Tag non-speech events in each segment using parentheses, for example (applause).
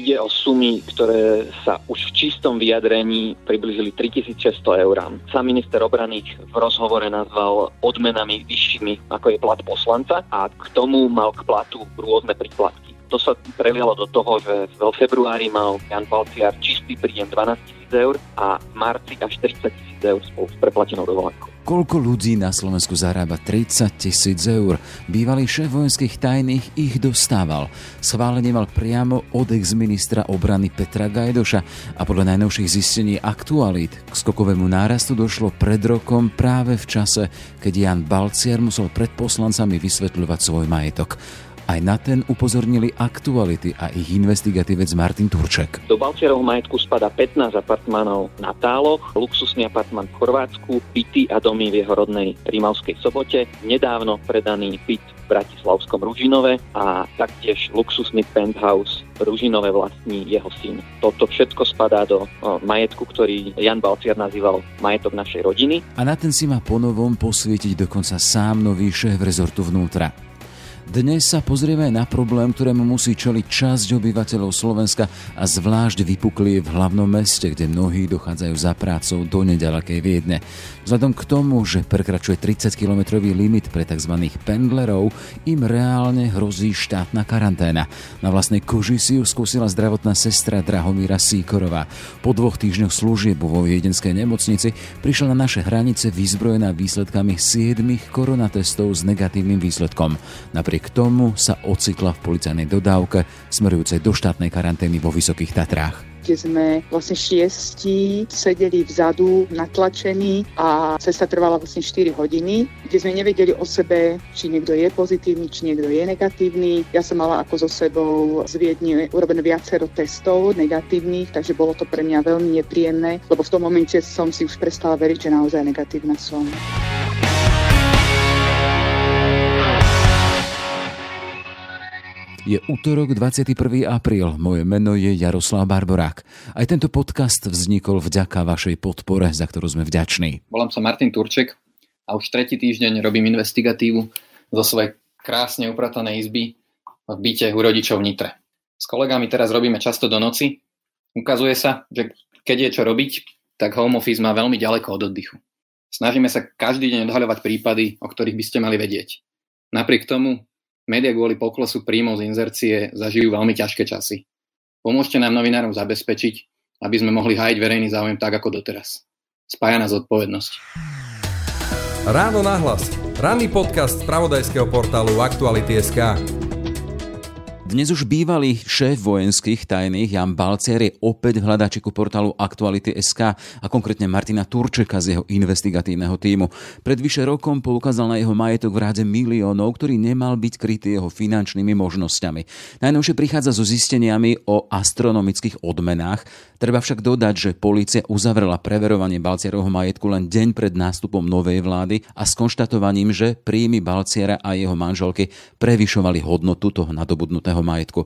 ide o sumy, ktoré sa už v čistom vyjadrení približili 3600 eur. Sám minister obrany v rozhovore nazval odmenami vyššími, ako je plat poslanca a k tomu mal k platu rôzne príplatky. To sa prelialo do toho, že v februári mal Jan Balciar čistý príjem 12 tisíc eur a v marci až 30 tisíc eur spolu s preplatenou dovolenkou. Koľko ľudí na Slovensku zarába 30 tisíc eur? Bývalý šéf vojenských tajných ich dostával. Schválenie mal priamo od ex-ministra obrany Petra Gajdoša a podľa najnovších zistení aktualít k skokovému nárastu došlo pred rokom práve v čase, keď Jan Balciar musel pred poslancami vysvetľovať svoj majetok. Aj na ten upozornili aktuality a ich investigatívec Martin Turček. Do Balčerovho majetku spada 15 apartmánov na Táloch, luxusný apartmán v Chorvátsku, byty a domy v jeho rodnej Rímavskej sobote, nedávno predaný byt v Bratislavskom Ružinove a taktiež luxusný penthouse Ružinové vlastní jeho syn. Toto všetko spadá do o, majetku, ktorý Jan Balciar nazýval majetok našej rodiny. A na ten si má ponovom posvietiť dokonca sám nový šéf rezortu vnútra. Dnes sa pozrieme na problém, ktorému musí čeliť časť obyvateľov Slovenska a zvlášť vypukli v hlavnom meste, kde mnohí dochádzajú za prácou do nedalekej Viedne. Vzhľadom k tomu, že prekračuje 30-kilometrový limit pre tzv. pendlerov, im reálne hrozí štátna karanténa. Na vlastnej koži si ju skúsila zdravotná sestra Drahomíra Síkorová. Po dvoch týždňoch služieb vo viedenskej nemocnici prišla na naše hranice vyzbrojená výsledkami 7 koronatestov s negatívnym výsledkom. Napriek Napriek tomu sa ocitla v policajnej dodávke smerujúcej do štátnej karantény vo Vysokých Tatrách kde sme vlastne šiesti sedeli vzadu natlačení a cesta trvala vlastne 4 hodiny, kde sme nevedeli o sebe, či niekto je pozitívny, či niekto je negatívny. Ja som mala ako so sebou z Viedne urobené viacero testov negatívnych, takže bolo to pre mňa veľmi nepríjemné, lebo v tom momente som si už prestala veriť, že naozaj negatívna som. Je útorok 21. apríl, moje meno je Jaroslav Barborák. Aj tento podcast vznikol vďaka vašej podpore, za ktorú sme vďační. Volám sa Martin Turček a už tretí týždeň robím investigatívu zo svojej krásne upratanej izby v byte u rodičov v Nitre. S kolegami teraz robíme často do noci. Ukazuje sa, že keď je čo robiť, tak home office má veľmi ďaleko od oddychu. Snažíme sa každý deň odhaľovať prípady, o ktorých by ste mali vedieť. Napriek tomu Média kvôli poklesu príjmov z inzercie zažijú veľmi ťažké časy. Pomôžte nám novinárom zabezpečiť, aby sme mohli hájiť verejný záujem tak ako doteraz. Spája nás zodpovednosť. Ráno nahlas. Ranný podcast z pravodajského portálu Aktuality.sk. Dnes už bývalý šéf vojenských tajných Jan Balcer je opäť v hľadačiku portálu Aktuality.sk a konkrétne Martina Turčeka z jeho investigatívneho týmu. Pred vyše rokom poukázal na jeho majetok v ráde miliónov, ktorý nemal byť krytý jeho finančnými možnosťami. Najnovšie prichádza so zisteniami o astronomických odmenách. Treba však dodať, že policia uzavrela preverovanie Balcierovho majetku len deň pred nástupom novej vlády a s konštatovaním, že príjmy Balciera a jeho manželky prevyšovali hodnotu toho nadobudnutého štátneho majetku.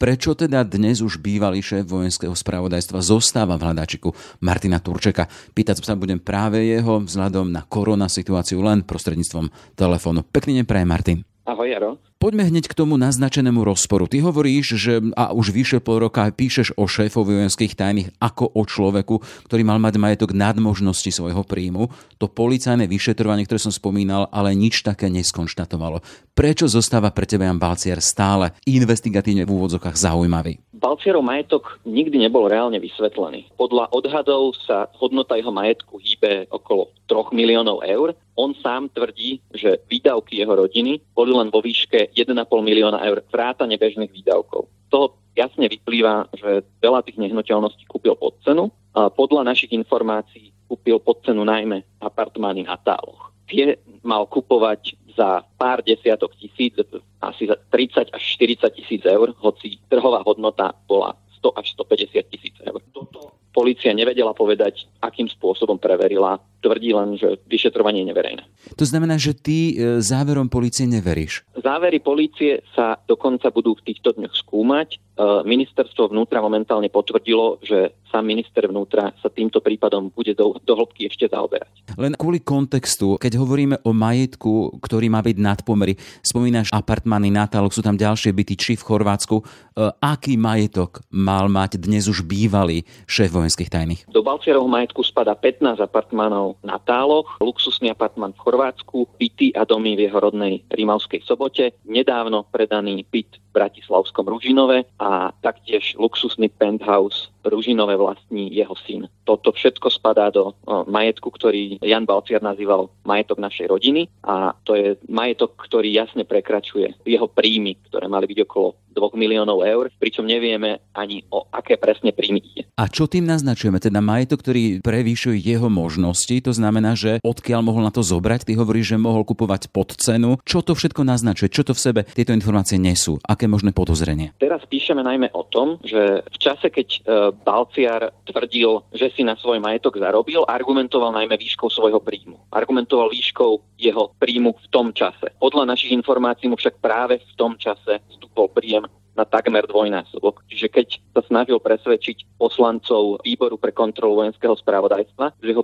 Prečo teda dnes už bývalý šéf vojenského spravodajstva zostáva v hľadačiku Martina Turčeka? Pýtať sa budem práve jeho vzhľadom na korona situáciu len prostredníctvom telefónu. Pekný deň Martin. Ahoj Jaro. Poďme hneď k tomu naznačenému rozporu. Ty hovoríš, že a už vyše pol roka píšeš o šéfovi vojenských tajných ako o človeku, ktorý mal mať majetok nad možnosti svojho príjmu. To policajné vyšetrovanie, ktoré som spomínal, ale nič také neskonštatovalo. Prečo zostáva pre teba Jan Balcier stále investigatívne v úvodzokách zaujímavý? Balcierov majetok nikdy nebol reálne vysvetlený. Podľa odhadov sa hodnota jeho majetku hýbe okolo 3 miliónov eur. On sám tvrdí, že výdavky jeho rodiny boli len vo výške 1,5 milióna eur vrátane bežných výdavkov. Toho jasne vyplýva, že veľa tých nehnuteľností kúpil pod cenu. A podľa našich informácií kúpil pod cenu najmä apartmány na táloch. Tie mal kupovať za pár desiatok tisíc, asi za 30 až 40 tisíc eur, hoci trhová hodnota bola 100 až 150 tisíc eur. Toto policia nevedela povedať, akým spôsobom preverila tvrdí len, že vyšetrovanie je neverejné. To znamená, že ty e, záverom policie neveríš? Závery polície sa dokonca budú v týchto dňoch skúmať. E, ministerstvo vnútra momentálne potvrdilo, že sám minister vnútra sa týmto prípadom bude do, do hĺbky ešte zaoberať. Len kvôli kontextu, keď hovoríme o majetku, ktorý má byť nadpomery, spomínaš apartmány Natáloch, sú tam ďalšie byty, či v Chorvátsku. E, aký majetok mal mať dnes už bývalý šéf vojenských tajných? Do Balciarovho majetku spada 15 na Táloch, luxusný apartmán v Chorvátsku, byty a domy v jeho rodnej Rímavskej sobote, nedávno predaný byt v Bratislavskom Ružinove a taktiež luxusný penthouse Ružinové vlastní jeho syn. Toto všetko spadá do majetku, ktorý Jan Balciar nazýval majetok našej rodiny a to je majetok, ktorý jasne prekračuje jeho príjmy, ktoré mali byť okolo 2 miliónov eur, pričom nevieme ani o aké presne príjmy ide. A čo tým naznačujeme? Teda majetok, ktorý prevýšuje jeho možnosti, to znamená, že odkiaľ mohol na to zobrať? Ty hovoríš, že mohol kupovať pod cenu. Čo to všetko naznačuje? Čo to v sebe tieto informácie nesú? Aké možné podozrenie? Teraz píšeme najmä o tom, že v čase, keď e, Balciar tvrdil, že si na svoj majetok zarobil, argumentoval najmä výškou svojho príjmu. Argumentoval výškou jeho príjmu v tom čase. Podľa našich informácií mu však práve v tom čase vstupol príjem na takmer dvojnásobok. Čiže keď sa snažil presvedčiť poslancov výboru pre kontrolu vojenského správodajstva, že ho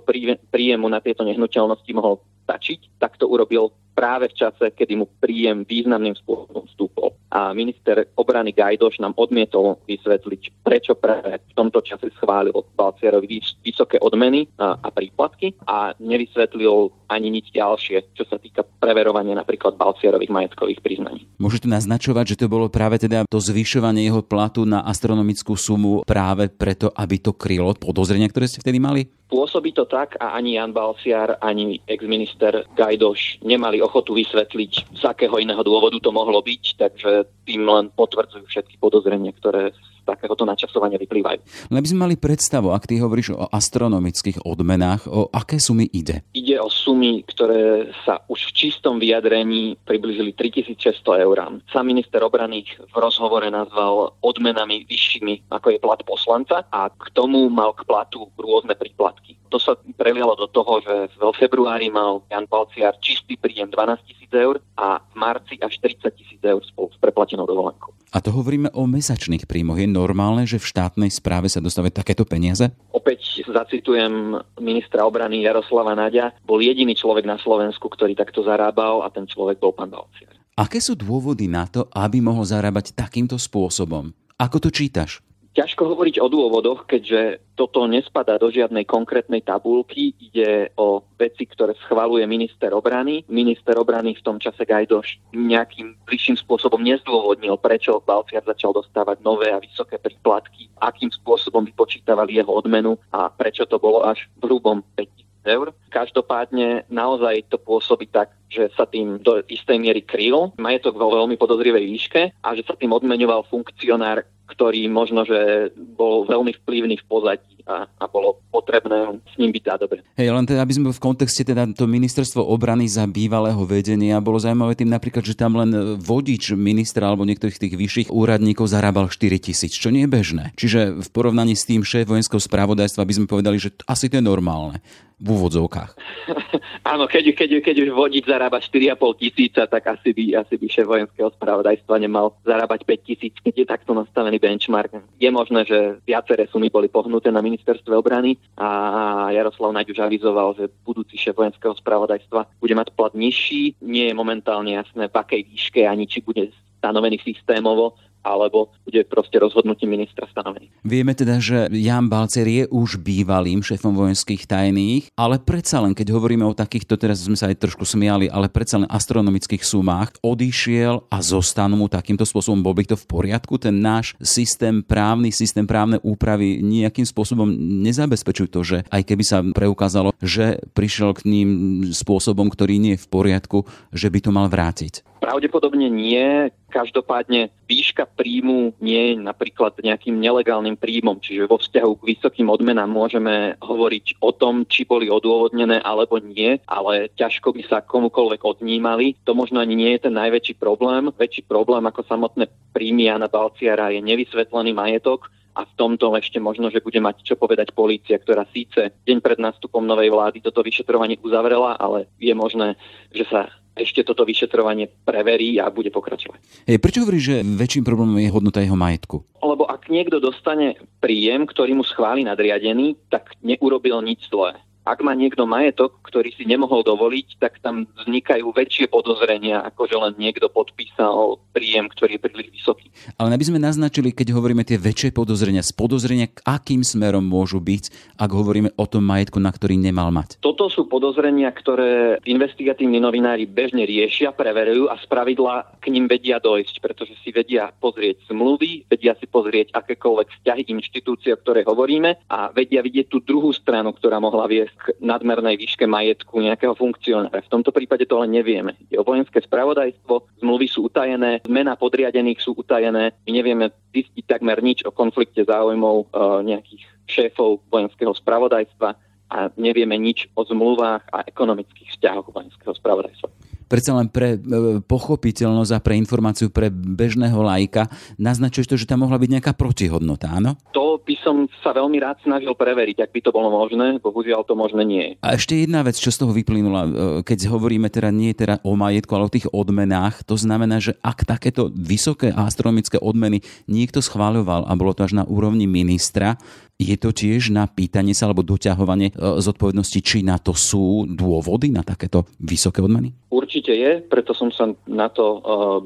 príjemu na tieto nehnuteľnosti mohol stačiť, tak to urobil práve v čase, kedy mu príjem významným spôsobom vstúpol. A minister obrany Gajdoš nám odmietol vysvetliť, prečo práve v tomto čase schválil Balciarovi vysoké odmeny a, príplatky a nevysvetlil ani nič ďalšie, čo sa týka preverovania napríklad Balciarových majetkových priznaní. Môžete naznačovať, že to bolo práve teda to zvyšovanie jeho platu na astronomickú sumu práve preto, aby to krylo podozrenia, ktoré ste vtedy mali? Pôsobí to tak a ani Jan Balciar, ani exminister Gajdoš nemali ochotu vysvetliť, z akého iného dôvodu to mohlo byť, takže tým len potvrdzujú všetky podozrenia, ktoré takéhoto načasovania vyplývajú. Len by sme mali predstavu, ak ty hovoríš o astronomických odmenách, o aké sumy ide? Ide o sumy, ktoré sa už v čistom vyjadrení približili 3600 eur. Sám minister obrany v rozhovore nazval odmenami vyššími, ako je plat poslanca a k tomu mal k platu rôzne príplatky. To sa prelialo do toho, že v februári mal Jan Palciar čistý príjem 12 tisíc eur a v marci až 30 tisíc eur spolu s preplatenou dovolenkou. A to hovoríme o mesačných príjmoch. Je normálne, že v štátnej správe sa dostávajú takéto peniaze? Opäť zacitujem ministra obrany Jaroslava Nadia. Bol jediný človek na Slovensku, ktorý takto zarábal a ten človek bol pán Balciar. Aké sú dôvody na to, aby mohol zarábať takýmto spôsobom? Ako to čítaš? Ťažko hovoriť o dôvodoch, keďže toto nespadá do žiadnej konkrétnej tabulky. Ide o veci, ktoré schvaluje minister obrany. Minister obrany v tom čase Gajdoš nejakým bližším spôsobom nezdôvodnil, prečo Balciar začal dostávať nové a vysoké príplatky, akým spôsobom vypočítavali jeho odmenu a prečo to bolo až v hrubom 5 eur. Každopádne naozaj to pôsobí tak, že sa tým do istej miery kryl majetok vo veľmi podozrivej výške a že sa tým odmenoval funkcionár ktorý možno, že bol veľmi vplyvný v pozadí a, a bolo potrebné s ním byť dá dobre. Hej, len teda, aby sme v kontexte teda to ministerstvo obrany za bývalého vedenia bolo zaujímavé tým napríklad, že tam len vodič ministra alebo niektorých tých vyšších úradníkov zarábal 4 tisíc, čo nie je bežné. Čiže v porovnaní s tým šéf vojenského spravodajstva by sme povedali, že asi to je normálne v úvodzovkách. (laughs) Áno, keď, keď, keď už vodič zarába 4,5 tisíca, tak asi by, asi by šéf vojenského spravodajstva nemal zarábať 5 tisíc, keď je takto nastavený benchmark. Je možné, že viaceré sumy boli pohnuté na ministerstve obrany a Jaroslav Naď už avizoval, že budúci šéf vojenského spravodajstva bude mať plat nižší. Nie je momentálne jasné, v akej výške ani či bude stanovený systémovo, alebo bude proste rozhodnutie ministra stanovený. Vieme teda, že Jan Balcer je už bývalým šéfom vojenských tajných, ale predsa len, keď hovoríme o takýchto, teraz sme sa aj trošku smiali, ale predsa len astronomických sumách, odišiel a zostanú mu takýmto spôsobom, bol by to v poriadku? Ten náš systém právny, systém právne úpravy nejakým spôsobom nezabezpečujú to, že aj keby sa preukázalo, že prišiel k ním spôsobom, ktorý nie je v poriadku, že by to mal vrátiť. Pravdepodobne nie. Každopádne výška príjmu nie je napríklad nejakým nelegálnym príjmom, čiže vo vzťahu k vysokým odmenám môžeme hovoriť o tom, či boli odôvodnené alebo nie, ale ťažko by sa komukoľvek odnímali. To možno ani nie je ten najväčší problém. Väčší problém ako samotné príjmy Jana Balciara je nevysvetlený majetok, a v tomto ešte možno, že bude mať čo povedať polícia, ktorá síce deň pred nástupom novej vlády toto vyšetrovanie uzavrela, ale je možné, že sa ešte toto vyšetrovanie preverí a bude pokračovať. Hej, prečo hovorí, že väčším problémom je hodnota jeho majetku? Lebo ak niekto dostane príjem, ktorý mu schváli nadriadený, tak neurobil nič zlé ak má niekto majetok, ktorý si nemohol dovoliť, tak tam vznikajú väčšie podozrenia, ako že len niekto podpísal príjem, ktorý je príliš vysoký. Ale aby sme naznačili, keď hovoríme tie väčšie podozrenia, z podozrenia, k akým smerom môžu byť, ak hovoríme o tom majetku, na ktorý nemal mať? Toto sú podozrenia, ktoré investigatívni novinári bežne riešia, preverujú a spravidla k ním vedia dojsť, pretože si vedia pozrieť zmluvy, vedia si pozrieť akékoľvek vzťahy inštitúcie, o ktorej hovoríme a vedia vidieť tú druhú stranu, ktorá mohla viesť k nadmernej výške majetku nejakého funkcionára. V tomto prípade to ale nevieme. Je o vojenské spravodajstvo, zmluvy sú utajené, mena podriadených sú utajené. My nevieme zistiť takmer nič o konflikte záujmov e, nejakých šéfov vojenského spravodajstva a nevieme nič o zmluvách a ekonomických vzťahoch vojenského spravodajstva predsa len pre e, pochopiteľnosť a pre informáciu pre bežného lajka naznačuješ to, že tam mohla byť nejaká protihodnota, áno? To by som sa veľmi rád snažil preveriť, ak by to bolo možné, bohužiaľ to možné nie je. A ešte jedna vec, čo z toho vyplynula, e, keď hovoríme teda nie teda o majetku, ale o tých odmenách, to znamená, že ak takéto vysoké astronomické odmeny niekto schváľoval a bolo to až na úrovni ministra, je to tiež na pýtanie sa alebo doťahovanie e, zodpovednosti, či na to sú dôvody na takéto vysoké odmeny? Určite je, preto som sa na to e,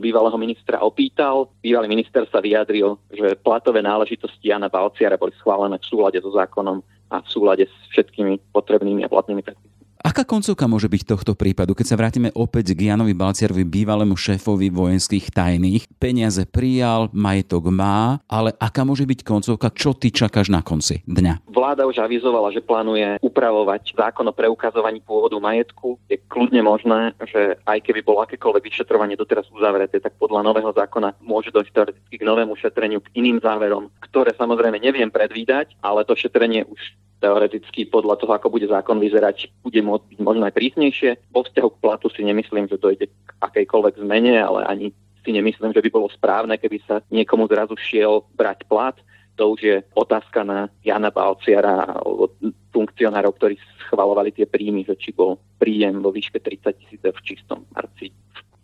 bývalého ministra opýtal. Bývalý minister sa vyjadril, že platové náležitosti Jana Balciara boli schválené v súlade so zákonom a v súlade s všetkými potrebnými a platnými predpismi. Aká koncovka môže byť tohto prípadu, keď sa vrátime opäť k Janovi Balciarovi, bývalému šéfovi vojenských tajných? Peniaze prijal, majetok má, ale aká môže byť koncovka, čo ty čakáš na konci dňa? Vláda už avizovala, že plánuje upravovať zákon o preukazovaní pôvodu majetku. Je kľudne možné, že aj keby bolo akékoľvek vyšetrovanie doteraz uzavreté, tak podľa nového zákona môže dojsť teoreticky k novému šetreniu, k iným záverom, ktoré samozrejme neviem predvídať, ale to šetrenie už teoreticky podľa toho, ako bude zákon vyzerať, bude môcť byť možno aj prísnejšie. Vo vzťahu k platu si nemyslím, že dojde k akejkoľvek zmene, ale ani si nemyslím, že by bolo správne, keby sa niekomu zrazu šiel brať plat. To už je otázka na Jana Balciara alebo funkcionárov, ktorí schvalovali tie príjmy, že či bol príjem vo výške 30 tisíc v čistom marci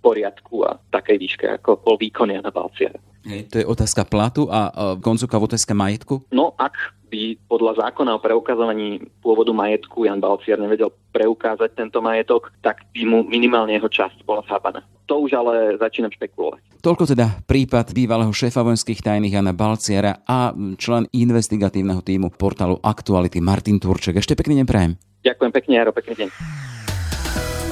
poriadku a takej výške, ako bol výkon Jana Balciara. Hej, to je otázka platu a koncovka v otázka majetku? No, ak by podľa zákona o preukazovaní pôvodu majetku Jan Balciar nevedel preukázať tento majetok, tak by mu minimálne jeho časť bola chápaná. To už ale začínam špekulovať. Toľko teda prípad bývalého šéfa vojenských tajných Jana Balciara a člen investigatívneho týmu portálu Aktuality Martin Turček. Ešte pekný deň prajem. Ďakujem pekne, Jaro, pekný deň.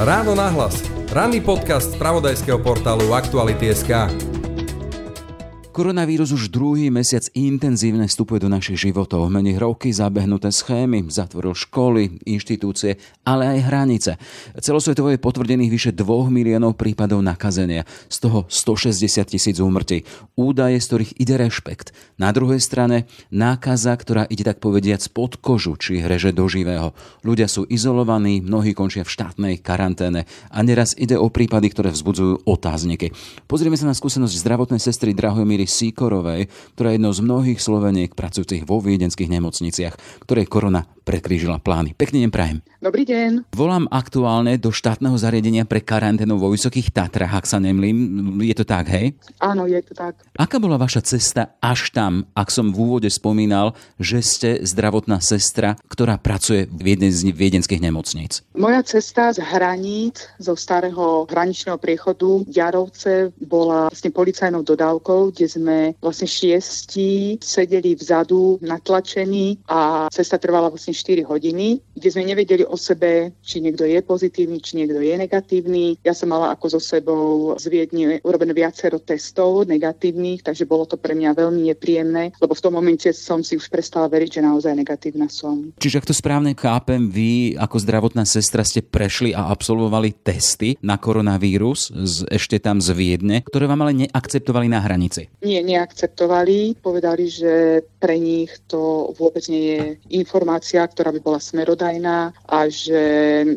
Ráno nahlas. Ranný podcast z pravodajského portálu Aktuality.sk. Koronavírus už druhý mesiac intenzívne vstupuje do našich životov. Mení roky, zabehnuté schémy, zatvoril školy, inštitúcie, ale aj hranice. Celosvetovo je potvrdených vyše 2 miliónov prípadov nakazenia, z toho 160 tisíc úmrtí. Údaje, z ktorých ide rešpekt. Na druhej strane nákaza, ktorá ide tak povediac pod kožu, či hreže do živého. Ľudia sú izolovaní, mnohí končia v štátnej karanténe a neraz ide o prípady, ktoré vzbudzujú otázniky. Pozrieme sa na skúsenosť zdravotnej sestry Drahomíry Márii Síkorovej, ktorá je jednou z mnohých Sloveniek pracujúcich vo viedenských nemocniciach, ktorej korona prekrížila plány. Pekný deň prajem. Dobrý deň. Volám aktuálne do štátneho zariadenia pre karanténu vo Vysokých Tatrách, ak sa nemlím. Je to tak, hej? Áno, je to tak. Aká bola vaša cesta až tam, ak som v úvode spomínal, že ste zdravotná sestra, ktorá pracuje v jednej z viedenských nemocníc? Moja cesta z hraníc, zo starého hraničného priechodu Jarovce bola vlastne policajnou dodávkou, kde sme vlastne šiesti sedeli vzadu natlačení a cesta trvala vlastne 4 hodiny, kde sme nevedeli o sebe, či niekto je pozitívny, či niekto je negatívny. Ja som mala ako so sebou z Viedne urobené viacero testov negatívnych, takže bolo to pre mňa veľmi nepríjemné, lebo v tom momente som si už prestala veriť, že naozaj negatívna som. Čiže ak to správne chápem, vy ako zdravotná sestra ste prešli a absolvovali testy na koronavírus z, ešte tam z Viedne, ktoré vám ale neakceptovali na hranici. Nie, neakceptovali. Povedali, že pre nich to vôbec nie je informácia, ktorá by bola smerodajná a že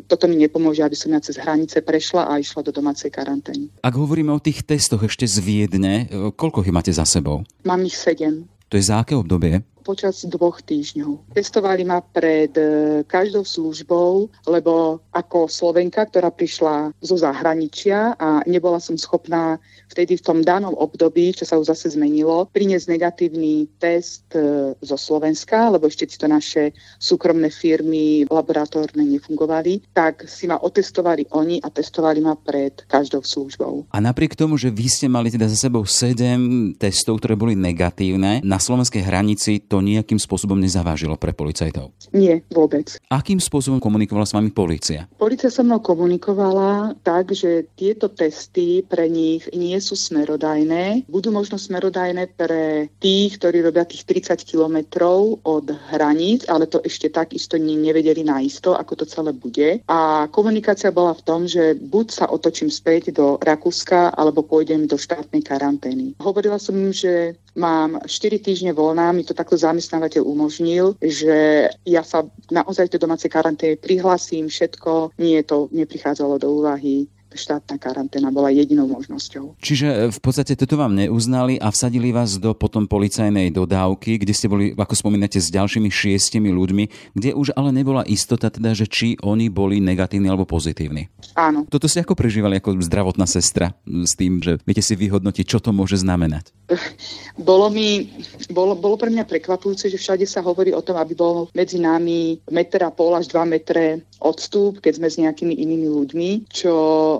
toto mi nepomôže, aby som ja cez hranice prešla a išla do domácej karantény. Ak hovoríme o tých testoch ešte z Viedne, koľko ich máte za sebou? Mám ich sedem. To je za aké obdobie? Počas dvoch týždňov. Testovali ma pred e, každou službou, lebo ako Slovenka, ktorá prišla zo zahraničia a nebola som schopná vtedy v tom danom období, čo sa už zase zmenilo, priniesť negatívny test e, zo Slovenska, lebo ešte to naše súkromné firmy laboratórne nefungovali, tak si ma otestovali oni a testovali ma pred každou službou. A napriek tomu, že vy ste mali teda za sebou sedem testov, ktoré boli negatívne, na slovenskej hranici to nejakým spôsobom nezavážilo pre policajtov? Nie, vôbec. Akým spôsobom komunikovala s vami policia? Policia so mnou komunikovala tak, že tieto testy pre nich nie nie sú smerodajné. Budú možno smerodajné pre tých, ktorí robia tých 30 kilometrov od hraníc, ale to ešte takisto nevedeli naisto, ako to celé bude. A komunikácia bola v tom, že buď sa otočím späť do Rakúska, alebo pôjdem do štátnej karantény. Hovorila som im, že mám 4 týždne voľná, mi to takto zamestnávateľ umožnil, že ja sa naozaj do domácej karantény prihlasím, všetko, nie to neprichádzalo do úvahy štátna karanténa bola jedinou možnosťou. Čiže e, v podstate toto vám neuznali a vsadili vás do potom policajnej dodávky, kde ste boli, ako spomínate, s ďalšími šiestimi ľuďmi, kde už ale nebola istota teda, že či oni boli negatívni alebo pozitívni. Áno. Toto ste ako prežívali ako zdravotná sestra s tým, že viete si vyhodnotiť, čo to môže znamenať? (laughs) Bolo mi, bolo, bolo pre mňa prekvapujúce, že všade sa hovorí o tom, aby bol medzi nami meter a pol až dva metre odstup, keď sme s nejakými inými ľuďmi, čo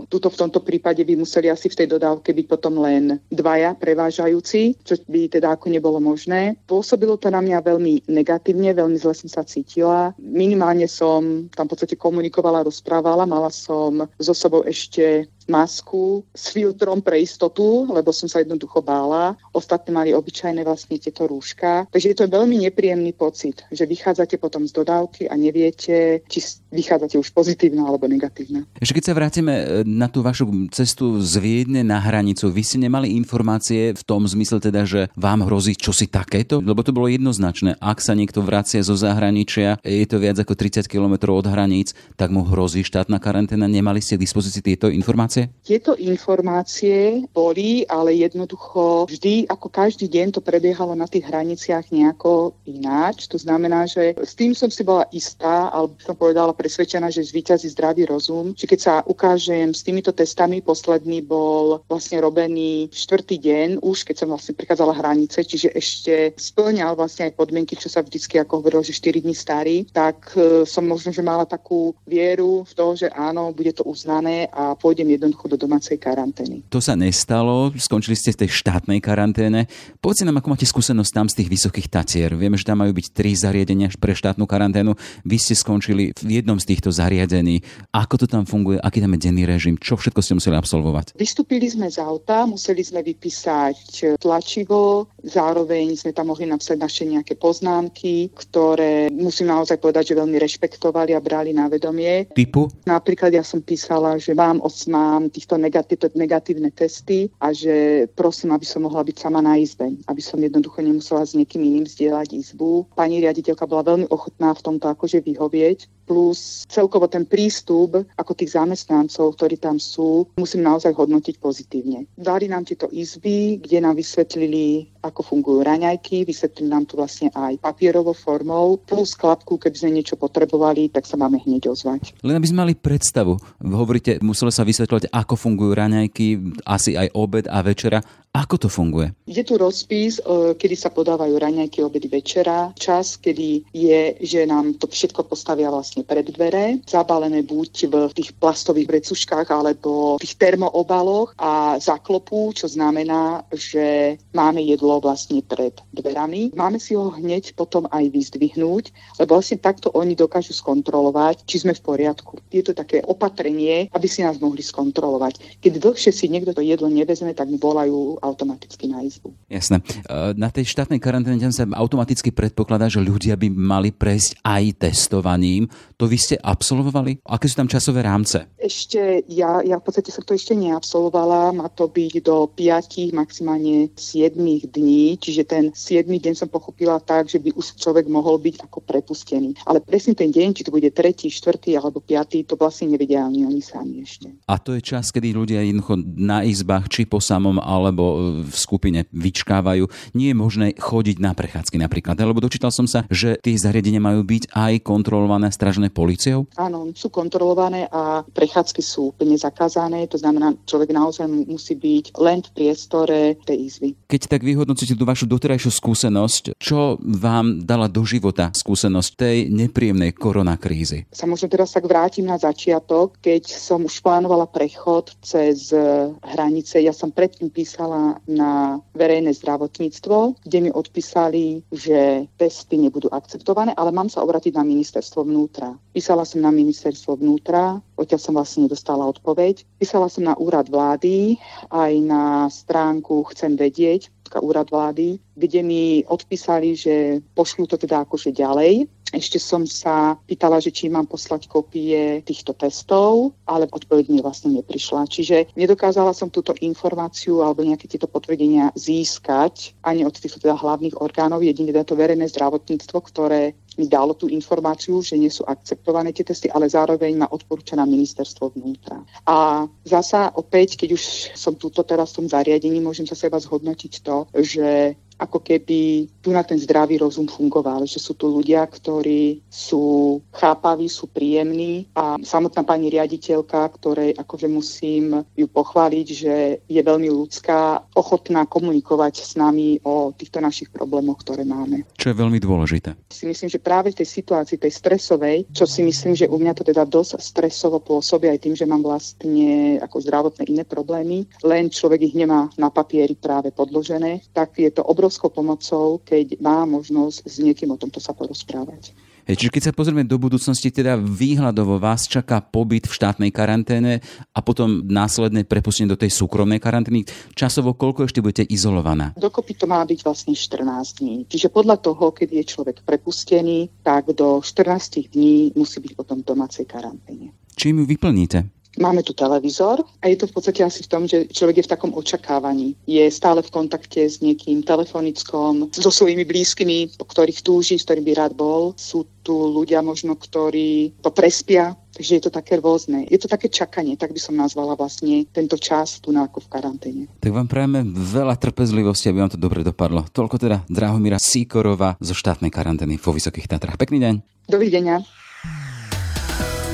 tuto v tomto prípade by museli asi v tej dodávke byť potom len dvaja prevážajúci, čo by teda ako nebolo možné. Pôsobilo to na mňa veľmi negatívne, veľmi zle som sa cítila. Minimálne som tam v podstate komunikovala, rozprávala, mala som so sobou ešte masku s filtrom pre istotu, lebo som sa jednoducho bála. Ostatní mali obyčajné vlastne tieto rúška. Takže je to veľmi nepríjemný pocit, že vychádzate potom z dodávky a neviete, či vychádzate už pozitívne alebo negatívne. Ešte keď sa vrátime e, na tú vašu cestu z Viedne na hranicu, vy ste nemali informácie v tom zmysle teda, že vám hrozí čosi takéto? Lebo to bolo jednoznačné. Ak sa niekto vracia zo zahraničia, je to viac ako 30 km od hraníc, tak mu hrozí štátna karanténa. Nemali ste k dispozícii tieto informácie? Informácie? Tieto informácie boli, ale jednoducho vždy, ako každý deň to prebiehalo na tých hraniciach nejako ináč. To znamená, že s tým som si bola istá, alebo som povedala presvedčená, že zvýťazí zdravý rozum. Či keď sa ukážem s týmito testami, posledný bol vlastne robený štvrtý deň, už keď som vlastne prichádzala hranice, čiže ešte splňal vlastne aj podmienky, čo sa vždycky ako hovorilo, že 4 dní starý, tak e, som možno, že mala takú vieru v to, že áno, bude to uznané a pôjdem jedno jednoducho do domácej karantény. To sa nestalo, skončili ste v tej štátnej karanténe. Povedzte nám, ako máte skúsenosť tam z tých vysokých Tatier. Vieme, že tam majú byť tri zariadenia pre štátnu karanténu. Vy ste skončili v jednom z týchto zariadení. Ako to tam funguje? Aký tam je denný režim? Čo všetko ste museli absolvovať? Vystúpili sme z auta, museli sme vypísať tlačivo, zároveň sme tam mohli napísať naše nejaké poznámky, ktoré musím naozaj povedať, že veľmi rešpektovali a brali na vedomie. Typu? Napríklad ja som písala, že vám osmá mám týchto negatív, negatívne testy a že prosím, aby som mohla byť sama na izbe, aby som jednoducho nemusela s niekým iným zdieľať izbu. Pani riaditeľka bola veľmi ochotná v tomto akože vyhovieť, plus celkovo ten prístup ako tých zamestnancov, ktorí tam sú, musím naozaj hodnotiť pozitívne. Dali nám tieto izby, kde nám vysvetlili, ako fungujú raňajky, vysvetlili nám tu vlastne aj papierovou formou, plus klapku, keby sme niečo potrebovali, tak sa máme hneď ozvať. Len aby sme mali predstavu, hovoríte, muselo sa vysvetľovať, ako fungujú raňajky, asi aj obed a večera. Ako to funguje? Je tu rozpis, e, kedy sa podávajú raňajky, obedy, večera, čas, kedy je, že nám to všetko postavia vlastne pred dvere, zabalené buď v tých plastových vrecuškách alebo v tých termoobaloch a zaklopú, čo znamená, že máme jedlo vlastne pred dverami. Máme si ho hneď potom aj vyzdvihnúť, lebo vlastne takto oni dokážu skontrolovať, či sme v poriadku. Je to také opatrenie, aby si nás mohli skontrolovať. Keď dlhšie si niekto to jedlo nevezme, tak volajú automaticky na izbu. Jasné. E, na tej štátnej karanténe sa automaticky predpokladá, že ľudia by mali prejsť aj testovaním. To vy ste absolvovali? Aké sú tam časové rámce? Ešte, ja, ja v podstate som to ešte neabsolvovala. Má to byť do 5, maximálne 7 dní. Čiže ten 7 deň som pochopila tak, že by už človek mohol byť ako prepustený. Ale presne ten deň, či to bude 3, 4 alebo 5, to vlastne nevedia ani oni sami ešte. A to je čas, kedy ľudia jednoducho na izbách, či po samom, alebo v skupine vyčkávajú, nie je možné chodiť na prechádzky napríklad. Lebo dočítal som sa, že tie zariadenia majú byť aj kontrolované stražené policiou? Áno, sú kontrolované a prechádzky sú úplne zakázané. To znamená, človek naozaj musí byť len v priestore tej izby. Keď tak vyhodnocíte tú vašu doterajšiu skúsenosť, čo vám dala do života skúsenosť tej nepríjemnej koronakrízy? Sa možno teraz tak vrátim na začiatok, keď som už plánovala prechod cez hranice. Ja som predtým písala na verejné zdravotníctvo, kde mi odpísali, že testy nebudú akceptované, ale mám sa obratiť na ministerstvo vnútra. Písala som na ministerstvo vnútra, odtiaľ som vlastne nedostala odpoveď. Písala som na úrad vlády, aj na stránku Chcem vedieť, úrad vlády, kde mi odpísali, že pošlú to teda akože ďalej. Ešte som sa pýtala, že či mám poslať kopie týchto testov, ale odpoveď mi vlastne neprišla. Čiže nedokázala som túto informáciu alebo nejaké tieto potvrdenia získať ani od týchto teda hlavných orgánov, jedine to verejné zdravotníctvo, ktoré mi dalo tú informáciu, že nie sú akceptované tie testy, ale zároveň ma odporúča na ministerstvo vnútra. A zasa opäť, keď už som túto teraz v tom zariadení, môžem sa seba zhodnotiť to, že ako keby tu na ten zdravý rozum fungoval, že sú tu ľudia, ktorí sú chápaví, sú príjemní a samotná pani riaditeľka, ktorej akože musím ju pochváliť, že je veľmi ľudská, ochotná komunikovať s nami o týchto našich problémoch, ktoré máme. Čo je veľmi dôležité. Si myslím, že práve v tej situácii, tej stresovej, čo si myslím, že u mňa to teda dosť stresovo pôsobí aj tým, že mám vlastne ako zdravotné iné problémy, len človek ich nemá na papieri práve podložené, tak je to obrovské obrovskou pomocou, keď má možnosť s niekým o tomto sa porozprávať. Hej, čiže keď sa pozrieme do budúcnosti, teda výhľadovo vás čaká pobyt v štátnej karanténe a potom následné prepustenie do tej súkromnej karantény. Časovo koľko ešte budete izolovaná? Dokopy to má byť vlastne 14 dní. Čiže podľa toho, keď je človek prepustený, tak do 14 dní musí byť potom v domácej karanténe. Čím ju vyplníte? Máme tu televízor a je to v podstate asi v tom, že človek je v takom očakávaní. Je stále v kontakte s niekým telefonickom, so svojimi blízkymi, po ktorých túži, s ktorým by rád bol. Sú tu ľudia možno, ktorí to prespia, takže je to také rôzne. Je to také čakanie, tak by som nazvala vlastne tento čas tu na ako v karanténe. Tak vám prajeme veľa trpezlivosti, aby vám to dobre dopadlo. Toľko teda Drahomíra Síkorová zo štátnej karantény vo Vysokých Tatrách. Pekný deň. Dovidenia.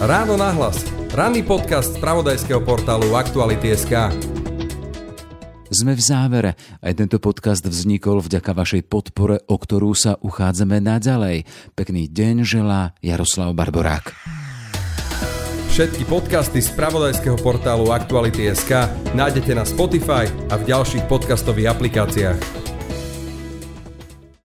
Ráno nahlas. Ranný podcast z pravodajského portálu Aktuality.sk. Sme v závere. Aj tento podcast vznikol vďaka vašej podpore, o ktorú sa uchádzame naďalej. Pekný deň želá Jaroslav Barborák. Všetky podcasty z pravodajského portálu Aktuality.sk nájdete na Spotify a v ďalších podcastových aplikáciách.